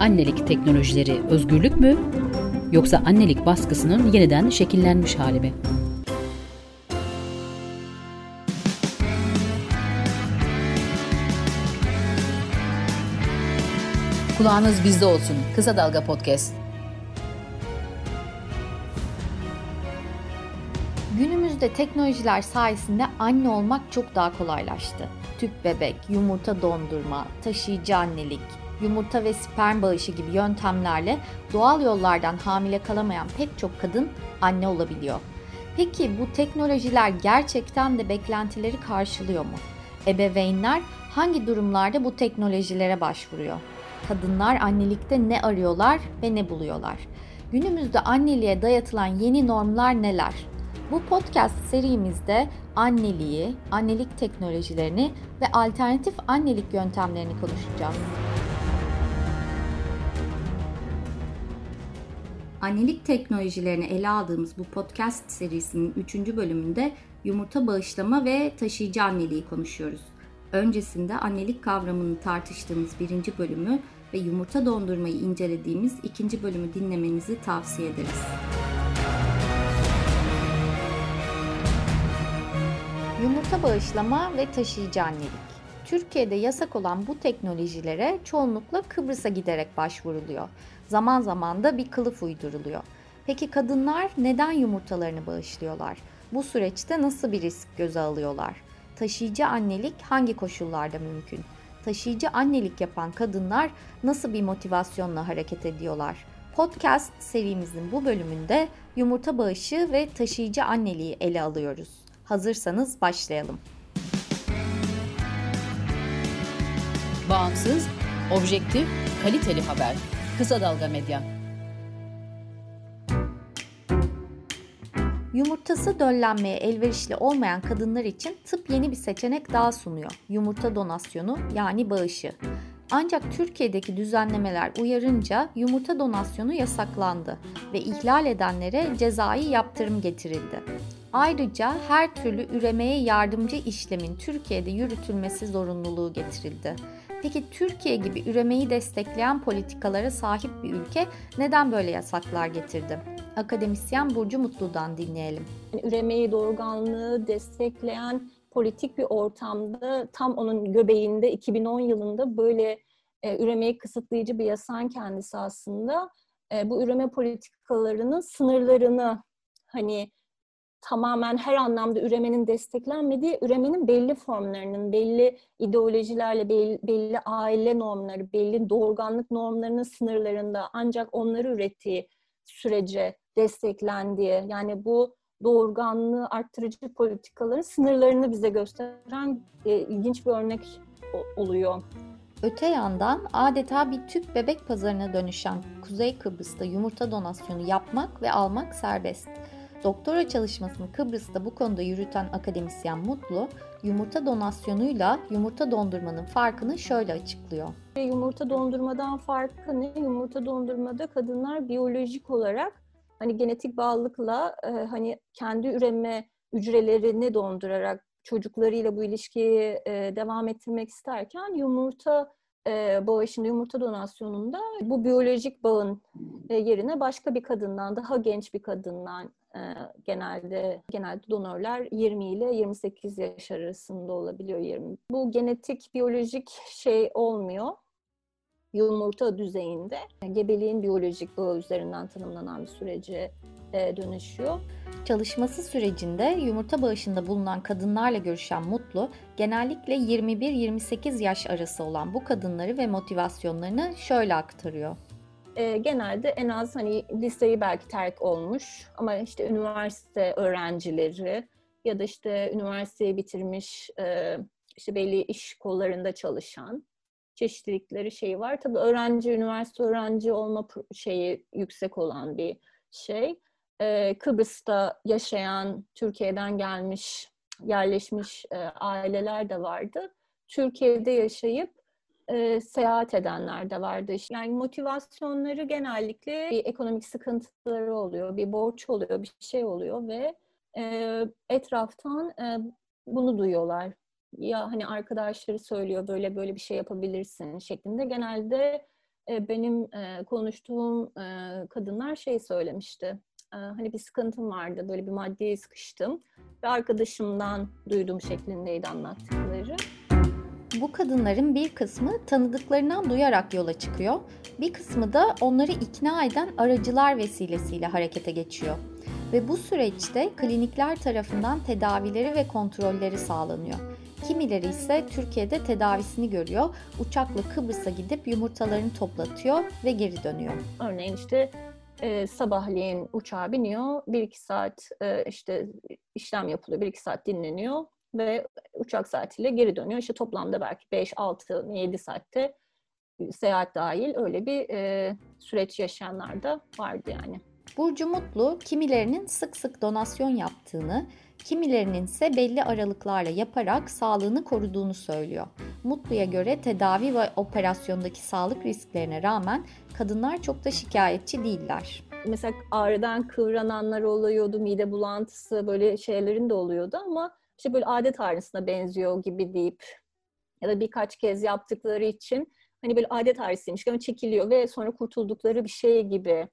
Annelik teknolojileri özgürlük mü yoksa annelik baskısının yeniden şekillenmiş hali mi? Kulağınız bizde olsun. Kısa Dalga Podcast. Günümüzde teknolojiler sayesinde anne olmak çok daha kolaylaştı. Tüp bebek, yumurta dondurma, taşıyıcı annelik, yumurta ve sperm bağışı gibi yöntemlerle doğal yollardan hamile kalamayan pek çok kadın anne olabiliyor. Peki bu teknolojiler gerçekten de beklentileri karşılıyor mu? Ebeveynler hangi durumlarda bu teknolojilere başvuruyor? Kadınlar annelikte ne arıyorlar ve ne buluyorlar? Günümüzde anneliğe dayatılan yeni normlar neler? Bu podcast serimizde anneliği, annelik teknolojilerini ve alternatif annelik yöntemlerini konuşacağız. Annelik teknolojilerini ele aldığımız bu podcast serisinin 3. bölümünde yumurta bağışlama ve taşıyıcı anneliği konuşuyoruz. Öncesinde annelik kavramını tartıştığımız birinci bölümü ve yumurta dondurmayı incelediğimiz ikinci bölümü dinlemenizi tavsiye ederiz. Yumurta bağışlama ve taşıyıcı annelik. Türkiye'de yasak olan bu teknolojilere çoğunlukla Kıbrıs'a giderek başvuruluyor. Zaman zaman da bir kılıf uyduruluyor. Peki kadınlar neden yumurtalarını bağışlıyorlar? Bu süreçte nasıl bir risk göze alıyorlar? Taşıyıcı annelik hangi koşullarda mümkün? Taşıyıcı annelik yapan kadınlar nasıl bir motivasyonla hareket ediyorlar? Podcast serimizin bu bölümünde yumurta bağışı ve taşıyıcı anneliği ele alıyoruz. Hazırsanız başlayalım. Bağımsız, objektif, kaliteli haber. Kısa Dalga Medya. Yumurtası döllenmeye elverişli olmayan kadınlar için tıp yeni bir seçenek daha sunuyor. Yumurta donasyonu yani bağışı. Ancak Türkiye'deki düzenlemeler uyarınca yumurta donasyonu yasaklandı ve ihlal edenlere cezai yaptırım getirildi. Ayrıca her türlü üremeye yardımcı işlemin Türkiye'de yürütülmesi zorunluluğu getirildi. Peki Türkiye gibi üremeyi destekleyen politikalara sahip bir ülke neden böyle yasaklar getirdi? Akademisyen Burcu Mutlu'dan dinleyelim. Üremeyi, doğurganlığı destekleyen politik bir ortamda tam onun göbeğinde 2010 yılında böyle e, üremeyi kısıtlayıcı bir yasan kendisi aslında e, bu üreme politikalarının sınırlarını hani tamamen her anlamda üremenin desteklenmediği, üremenin belli formlarının, belli ideolojilerle, belli, aile normları, belli doğurganlık normlarının sınırlarında ancak onları ürettiği sürece desteklendiği, yani bu doğurganlığı arttırıcı politikaların sınırlarını bize gösteren e, ilginç bir örnek oluyor. Öte yandan adeta bir tüp bebek pazarına dönüşen Kuzey Kıbrıs'ta yumurta donasyonu yapmak ve almak serbest. Doktora çalışmasını Kıbrıs'ta bu konuda yürüten akademisyen Mutlu, yumurta donasyonuyla yumurta dondurmanın farkını şöyle açıklıyor. Yumurta dondurmadan farkı ne? Yumurta dondurmada kadınlar biyolojik olarak hani genetik bağlılıkla e, hani kendi üreme hücrelerini dondurarak çocuklarıyla bu ilişkiyi e, devam ettirmek isterken yumurta e, bağışında, yumurta donasyonunda bu biyolojik bağın e, yerine başka bir kadından, daha genç bir kadından genelde genelde donörler 20 ile 28 yaş arasında olabiliyor 20. Bu genetik biyolojik şey olmuyor yumurta düzeyinde gebeliğin biyolojik bağı üzerinden tanımlanan bir sürece dönüşüyor. Çalışması sürecinde yumurta bağışında bulunan kadınlarla görüşen Mutlu, genellikle 21-28 yaş arası olan bu kadınları ve motivasyonlarını şöyle aktarıyor. E, genelde en az hani liseyi belki terk olmuş ama işte üniversite öğrencileri ya da işte üniversiteyi bitirmiş e, işte belli iş kollarında çalışan çeşitlilikleri şeyi var. Tabii öğrenci, üniversite öğrenci olma şeyi yüksek olan bir şey. Ee, Kıbrıs'ta yaşayan, Türkiye'den gelmiş, yerleşmiş e, aileler de vardı. Türkiye'de yaşayıp e, seyahat edenler de vardı. Yani motivasyonları genellikle bir ekonomik sıkıntıları oluyor, bir borç oluyor, bir şey oluyor ve e, etraftan e, bunu duyuyorlar ya hani arkadaşları söylüyor böyle böyle bir şey yapabilirsin şeklinde genelde e, benim e, konuştuğum e, kadınlar şey söylemişti. Hani bir sıkıntım vardı, böyle bir maddeye sıkıştım. Ve arkadaşımdan duyduğum şeklindeydi anlattıkları. Bu kadınların bir kısmı tanıdıklarından duyarak yola çıkıyor. Bir kısmı da onları ikna eden aracılar vesilesiyle harekete geçiyor. Ve bu süreçte klinikler tarafından tedavileri ve kontrolleri sağlanıyor. Kimileri ise Türkiye'de tedavisini görüyor. Uçakla Kıbrıs'a gidip yumurtalarını toplatıyor ve geri dönüyor. Örneğin işte e, sabahleyin uçağa biniyor. bir iki saat e, işte işlem yapılıyor. bir iki saat dinleniyor ve uçak saatiyle geri dönüyor. İşte toplamda belki 5, 6, 7 saatte seyahat dahil öyle bir e, süreç yaşayanlar da vardı yani. Burcu Mutlu kimilerinin sık sık donasyon yaptığını, kimilerinin ise belli aralıklarla yaparak sağlığını koruduğunu söylüyor. Mutlu'ya göre tedavi ve operasyondaki sağlık risklerine rağmen kadınlar çok da şikayetçi değiller. Mesela ağrıdan kıvrananlar oluyordu, mide bulantısı böyle şeylerin de oluyordu ama işte böyle adet ağrısına benziyor gibi deyip ya da birkaç kez yaptıkları için hani böyle adet ağrısıymış gibi çekiliyor ve sonra kurtuldukları bir şey gibi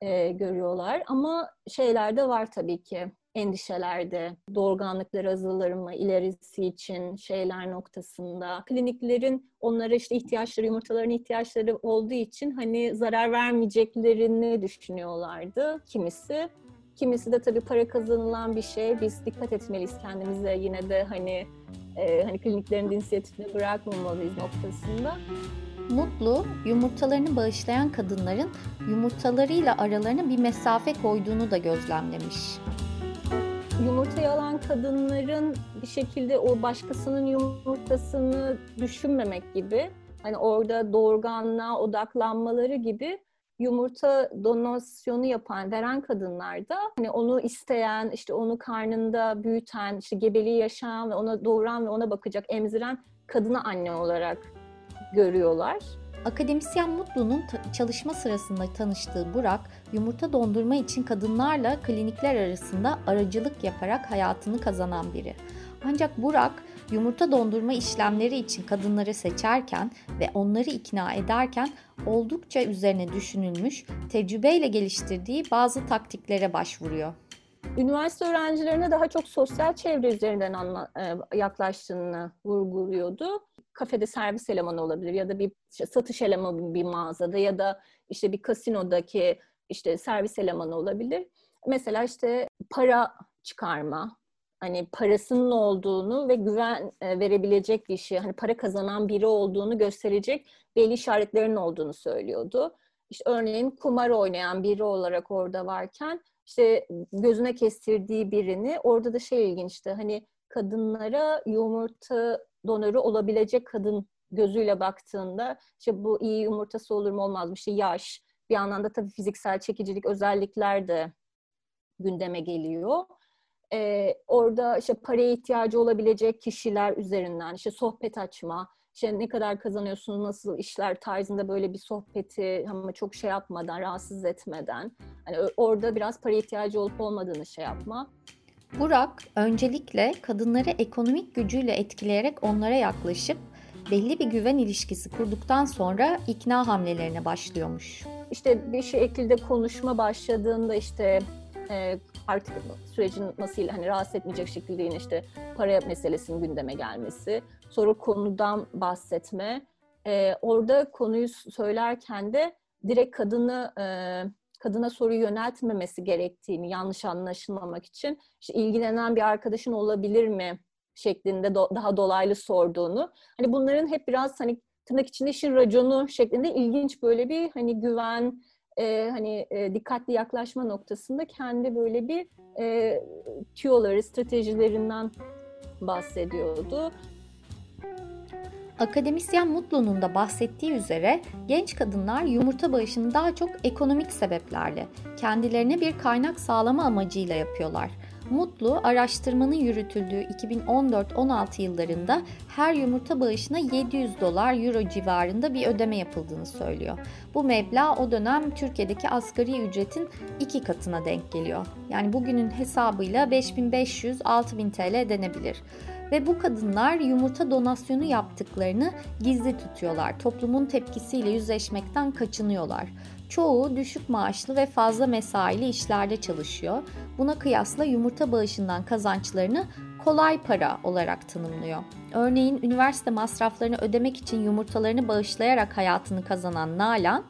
e, görüyorlar. Ama şeyler de var tabii ki endişelerde, doğurganlıkları azalır mı ilerisi için şeyler noktasında. Kliniklerin onlara işte ihtiyaçları, yumurtaların ihtiyaçları olduğu için hani zarar vermeyeceklerini düşünüyorlardı kimisi. Kimisi de tabii para kazanılan bir şey. Biz dikkat etmeliyiz kendimize yine de hani e, hani kliniklerin inisiyatifini bırakmamalıyız noktasında. Mutlu, yumurtalarını bağışlayan kadınların yumurtalarıyla aralarına bir mesafe koyduğunu da gözlemlemiş. Yumurtayı alan kadınların bir şekilde o başkasının yumurtasını düşünmemek gibi, hani orada doğurganlığa odaklanmaları gibi yumurta donasyonu yapan, veren kadınlar da hani onu isteyen, işte onu karnında büyüten, işte gebeliği yaşayan ve ona doğuran ve ona bakacak, emziren kadına anne olarak görüyorlar. Akademisyen Mutlu'nun çalışma sırasında tanıştığı Burak, yumurta dondurma için kadınlarla klinikler arasında aracılık yaparak hayatını kazanan biri. Ancak Burak, yumurta dondurma işlemleri için kadınları seçerken ve onları ikna ederken oldukça üzerine düşünülmüş, tecrübeyle geliştirdiği bazı taktiklere başvuruyor. Üniversite öğrencilerine daha çok sosyal çevre üzerinden anla, e, yaklaştığını vurguluyordu kafede servis elemanı olabilir ya da bir işte satış elemanı bir mağazada ya da işte bir kasinodaki işte servis elemanı olabilir. Mesela işte para çıkarma, hani parasının olduğunu ve güven e, verebilecek bir şey, hani para kazanan biri olduğunu gösterecek belli işaretlerin olduğunu söylüyordu. İşte örneğin kumar oynayan biri olarak orada varken işte gözüne kestirdiği birini orada da şey ilginçti hani kadınlara yumurta donörü olabilecek kadın gözüyle baktığında işte bu iyi yumurtası olur mu olmaz mı? İşte yaş, bir yandan da tabii fiziksel çekicilik özellikler de gündeme geliyor. Ee, orada işte paraya ihtiyacı olabilecek kişiler üzerinden işte sohbet açma, işte ne kadar kazanıyorsunuz, nasıl işler tarzında böyle bir sohbeti ama çok şey yapmadan, rahatsız etmeden. Hani orada biraz para ihtiyacı olup olmadığını şey yapma. Burak öncelikle kadınları ekonomik gücüyle etkileyerek onlara yaklaşıp belli bir güven ilişkisi kurduktan sonra ikna hamlelerine başlıyormuş. İşte bir şekilde konuşma başladığında işte e, artık sürecin nasıl hani rahatsız etmeyecek şekilde yine işte para meselesinin gündeme gelmesi, sonra konudan bahsetme. E, orada konuyu söylerken de direkt kadını e, kadına soruyu yöneltmemesi gerektiğini yanlış anlaşılmamak için işte ilgilenen bir arkadaşın olabilir mi şeklinde do- daha dolaylı sorduğunu. Hani bunların hep biraz hani tırnak içinde işin raconu şeklinde ilginç böyle bir hani güven e, hani e, dikkatli yaklaşma noktasında kendi böyle bir e, tüyoları, stratejilerinden bahsediyordu. Akademisyen Mutlu'nun da bahsettiği üzere genç kadınlar yumurta bağışını daha çok ekonomik sebeplerle, kendilerine bir kaynak sağlama amacıyla yapıyorlar. Mutlu, araştırmanın yürütüldüğü 2014-16 yıllarında her yumurta bağışına 700 dolar euro civarında bir ödeme yapıldığını söylüyor. Bu meblağ o dönem Türkiye'deki asgari ücretin iki katına denk geliyor. Yani bugünün hesabıyla 5500-6000 TL denebilir. Ve bu kadınlar yumurta donasyonu yaptıklarını gizli tutuyorlar. Toplumun tepkisiyle yüzleşmekten kaçınıyorlar. Çoğu düşük maaşlı ve fazla mesaili işlerde çalışıyor. Buna kıyasla yumurta bağışından kazançlarını kolay para olarak tanımlıyor. Örneğin üniversite masraflarını ödemek için yumurtalarını bağışlayarak hayatını kazanan Nalan,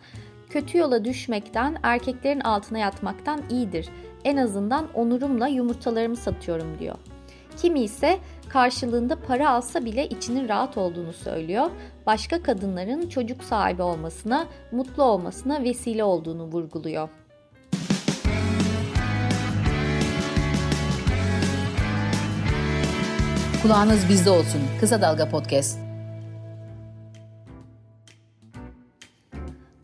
kötü yola düşmekten, erkeklerin altına yatmaktan iyidir. En azından onurumla yumurtalarımı satıyorum diyor. Kimi ise karşılığında para alsa bile içinin rahat olduğunu söylüyor. Başka kadınların çocuk sahibi olmasına, mutlu olmasına vesile olduğunu vurguluyor. Kulağınız bizde olsun. Kısa Dalga Podcast.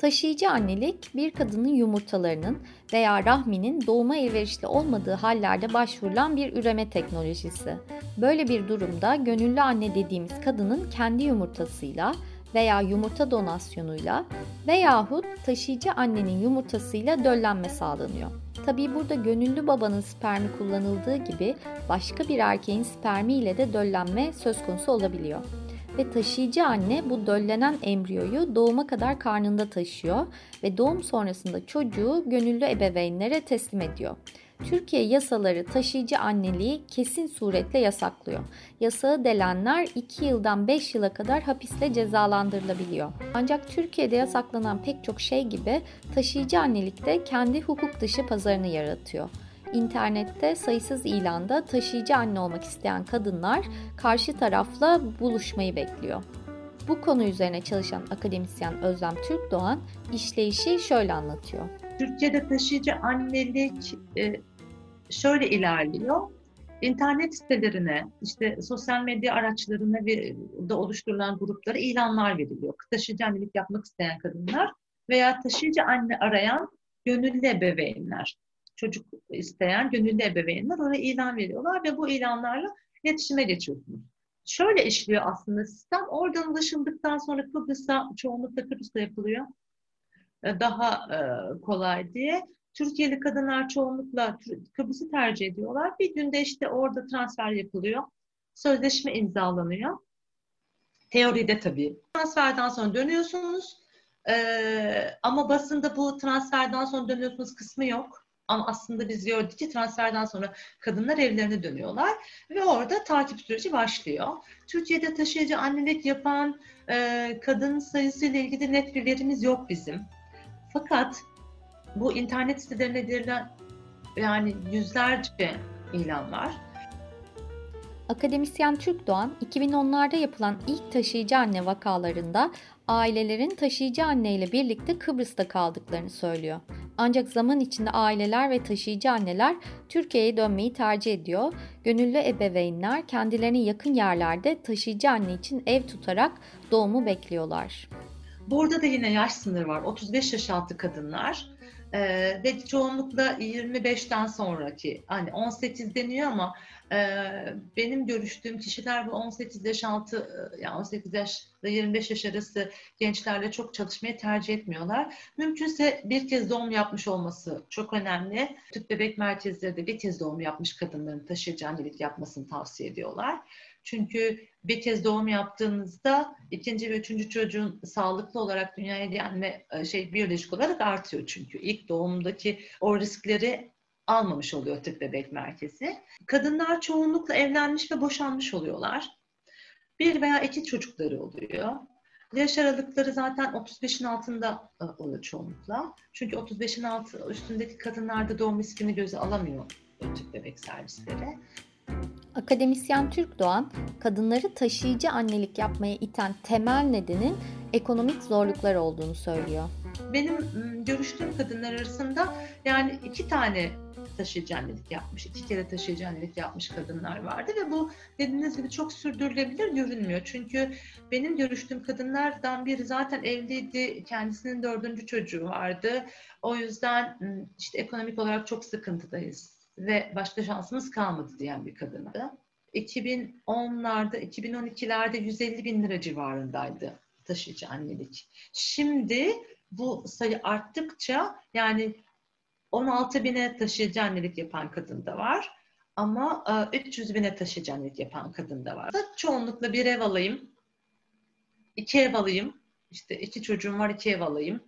Taşıyıcı annelik bir kadının yumurtalarının veya rahminin doğuma elverişli olmadığı hallerde başvurulan bir üreme teknolojisi. Böyle bir durumda gönüllü anne dediğimiz kadının kendi yumurtasıyla veya yumurta donasyonuyla veyahut taşıyıcı annenin yumurtasıyla döllenme sağlanıyor. Tabii burada gönüllü babanın spermi kullanıldığı gibi başka bir erkeğin spermi ile de döllenme söz konusu olabiliyor ve taşıyıcı anne bu döllenen embriyoyu doğuma kadar karnında taşıyor ve doğum sonrasında çocuğu gönüllü ebeveynlere teslim ediyor. Türkiye yasaları taşıyıcı anneliği kesin suretle yasaklıyor. Yasağı delenler 2 yıldan 5 yıla kadar hapisle cezalandırılabiliyor. Ancak Türkiye'de yasaklanan pek çok şey gibi taşıyıcı annelik de kendi hukuk dışı pazarını yaratıyor. İnternette sayısız ilanda taşıyıcı anne olmak isteyen kadınlar karşı tarafla buluşmayı bekliyor. Bu konu üzerine çalışan akademisyen Özlem Türk Doğan işleyişi şöyle anlatıyor. Türkiye'de taşıyıcı annelik e, şöyle ilerliyor. İnternet sitelerine, işte sosyal medya araçlarına ve da oluşturulan gruplara ilanlar veriliyor. Taşıyıcı annelik yapmak isteyen kadınlar veya taşıyıcı anne arayan gönüllü ebeveynler çocuk isteyen gönüllü ebeveynler oraya ilan veriyorlar ve bu ilanlarla iletişime geçiyorsunuz. Şöyle işliyor aslında sistem. Oradan ulaşıldıktan sonra Kıbrıs'a, çoğunlukla Kıbrıs'ta yapılıyor. E, daha e, kolay diye. Türkiye'li kadınlar çoğunlukla Kıbrıs'ı tercih ediyorlar. Bir günde işte orada transfer yapılıyor. Sözleşme imzalanıyor. Teoride tabii. Transferden sonra dönüyorsunuz. Ee, ama basında bu transferden sonra dönüyorsunuz kısmı yok. Ama aslında biz gördük ki transferden sonra kadınlar evlerine dönüyorlar ve orada takip süreci başlıyor. Türkiye'de taşıyıcı annelik yapan e, kadın sayısı ile ilgili net bir verimiz yok bizim. Fakat bu internet sitelerine verilen yani yüzlerce ilan var. Akademisyen Türk Doğan, 2010'larda yapılan ilk taşıyıcı anne vakalarında ailelerin taşıyıcı anne ile birlikte Kıbrıs'ta kaldıklarını söylüyor. Ancak zaman içinde aileler ve taşıyıcı anneler Türkiye'ye dönmeyi tercih ediyor. Gönüllü ebeveynler kendilerine yakın yerlerde taşıyıcı anne için ev tutarak doğumu bekliyorlar. Burada da yine yaş sınırı var. 35 yaş altı kadınlar ee, ve çoğunlukla 25'ten sonraki hani 18 deniyor ama benim görüştüğüm kişiler bu 18 yaş altı, yani 18 yaş ile 25 yaş arası gençlerle çok çalışmayı tercih etmiyorlar. Mümkünse bir kez doğum yapmış olması çok önemli. Tüp bebek merkezleri de bir kez doğum yapmış kadınların taşıyıcı annelik yapmasını tavsiye ediyorlar. Çünkü bir kez doğum yaptığınızda ikinci ve üçüncü çocuğun sağlıklı olarak dünyaya gelme e, şey biyolojik olarak artıyor çünkü. ilk doğumdaki o riskleri almamış oluyor tıp bebek merkezi. Kadınlar çoğunlukla evlenmiş ve boşanmış oluyorlar. Bir veya iki çocukları oluyor. Yaş aralıkları zaten 35'in altında e, oluyor çoğunlukla. Çünkü 35'in altı üstündeki kadınlarda doğum riskini göze alamıyor tüp bebek servisleri. Akademisyen Türk Doğan, kadınları taşıyıcı annelik yapmaya iten temel nedenin ekonomik zorluklar olduğunu söylüyor. Benim görüştüğüm kadınlar arasında yani iki tane taşıyıcı yapmış, iki kere taşıyıcı yapmış kadınlar vardı ve bu dediğiniz gibi çok sürdürülebilir görünmüyor. Çünkü benim görüştüğüm kadınlardan biri zaten evliydi, kendisinin dördüncü çocuğu vardı. O yüzden işte ekonomik olarak çok sıkıntıdayız ve başka şansımız kalmadı diyen bir kadındı. 2010'larda, 2012'lerde 150 bin lira civarındaydı taşıyıcı annelik. Şimdi bu sayı arttıkça yani 16 bine taşıyıcı annelik yapan kadın da var. Ama 300 bine taşıyıcı annelik yapan kadın da var. Çoğunlukla bir ev alayım, iki ev alayım, işte iki çocuğum var iki ev alayım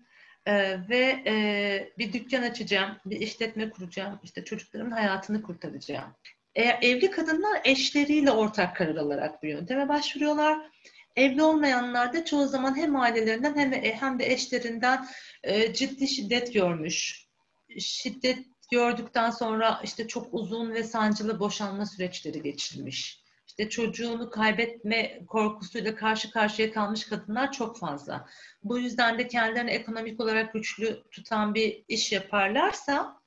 ee, ve e, bir dükkan açacağım, bir işletme kuracağım, işte çocuklarımın hayatını kurtaracağım. Eğer evli kadınlar eşleriyle ortak karar alarak bu yönteme başvuruyorlar. Evli olmayanlar da çoğu zaman hem ailelerinden hem de, hem de eşlerinden e, ciddi şiddet görmüş. Şiddet gördükten sonra işte çok uzun ve sancılı boşanma süreçleri geçirmiş. İşte çocuğunu kaybetme korkusuyla karşı karşıya kalmış kadınlar çok fazla. Bu yüzden de kendilerini ekonomik olarak güçlü tutan bir iş yaparlarsa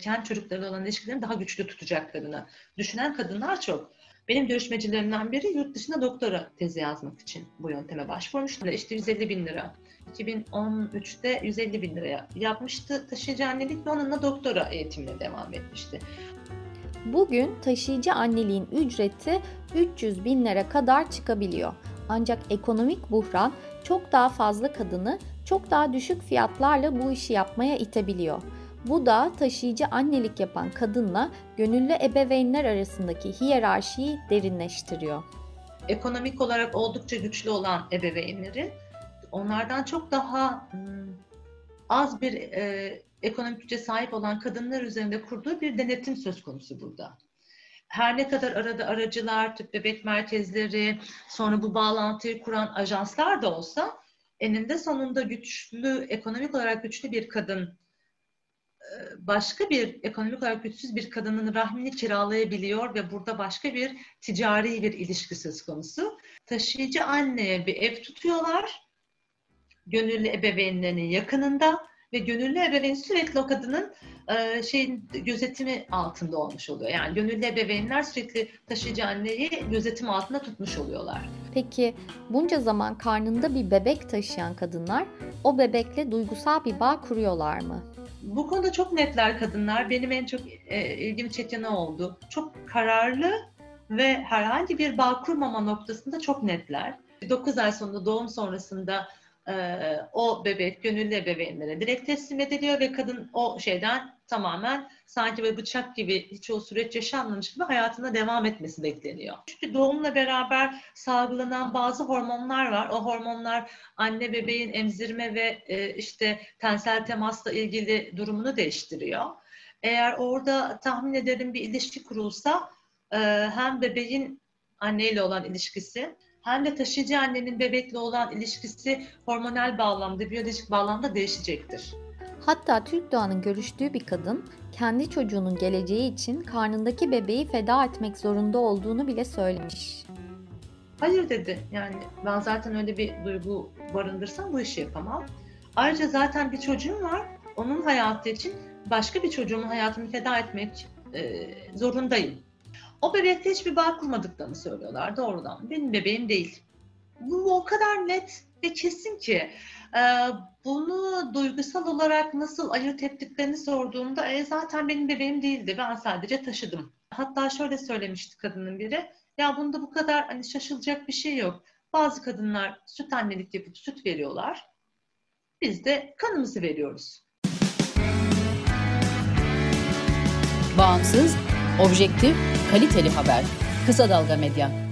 kendi çocuklarıyla olan ilişkilerini daha güçlü tutacaklarını düşünen kadınlar çok. Benim görüşmecilerimden biri yurt dışında doktora tezi yazmak için bu yönteme başvurmuştu. İşte 150 bin lira. 2013'te 150 bin liraya yapmıştı taşıyıcı annelik ve onunla doktora eğitimine devam etmişti. Bugün taşıyıcı anneliğin ücreti 300 bin lira kadar çıkabiliyor. Ancak ekonomik buhran çok daha fazla kadını çok daha düşük fiyatlarla bu işi yapmaya itebiliyor. Bu da taşıyıcı annelik yapan kadınla gönüllü ebeveynler arasındaki hiyerarşiyi derinleştiriyor. Ekonomik olarak oldukça güçlü olan ebeveynlerin onlardan çok daha hmm, az bir e, ekonomik güce sahip olan kadınlar üzerinde kurduğu bir denetim söz konusu burada. Her ne kadar arada aracılar, tüp bebek merkezleri, sonra bu bağlantıyı kuran ajanslar da olsa eninde sonunda güçlü, ekonomik olarak güçlü bir kadın başka bir ekonomik olarak güçsüz bir kadının rahmini kiralayabiliyor ve burada başka bir ticari bir ilişki söz konusu. Taşıyıcı anneye bir ev tutuyorlar. Gönüllü ebeveynlerinin yakınında ve gönüllü ebeveyn sürekli o kadının e, şeyin gözetimi altında olmuş oluyor. Yani gönüllü ebeveynler sürekli taşıyıcı anneyi gözetim altında tutmuş oluyorlar. Peki bunca zaman karnında bir bebek taşıyan kadınlar o bebekle duygusal bir bağ kuruyorlar mı? Bu konuda çok netler kadınlar. Benim en çok e, ilgimi çeken o oldu. Çok kararlı ve herhangi bir bağ kurmama noktasında çok netler. 9 ay sonunda doğum sonrasında o bebek gönüllü ebeveynlere direkt teslim ediliyor ve kadın o şeyden tamamen sanki böyle bıçak gibi hiç o süreç yaşanmamış gibi hayatına devam etmesi bekleniyor. Çünkü doğumla beraber salgılanan bazı hormonlar var. O hormonlar anne bebeğin emzirme ve işte tensel temasla ilgili durumunu değiştiriyor. Eğer orada tahmin ederim bir ilişki kurulsa hem bebeğin anneyle olan ilişkisi hem de taşıyıcı annenin bebekle olan ilişkisi hormonal bağlamda, biyolojik bağlamda değişecektir. Hatta Türk Doğan'ın görüştüğü bir kadın kendi çocuğunun geleceği için karnındaki bebeği feda etmek zorunda olduğunu bile söylemiş. Hayır dedi. Yani ben zaten öyle bir duygu barındırsam bu işi yapamam. Ayrıca zaten bir çocuğum var. Onun hayatı için başka bir çocuğumun hayatını feda etmek e, zorundayım. O bebekte hiçbir bağ kurmadıklarını söylüyorlar doğrudan. Benim bebeğim değil. Bu o kadar net ve kesin ki e, bunu duygusal olarak nasıl ayırt ettiklerini sorduğumda e, zaten benim bebeğim değildi. Ben sadece taşıdım. Hatta şöyle söylemişti kadının biri. Ya bunda bu kadar hani şaşılacak bir şey yok. Bazı kadınlar süt annelik yapıp süt veriyorlar. Biz de kanımızı veriyoruz. Bağımsız, objektif, kaliteli haber. Kısa Dalga Medya.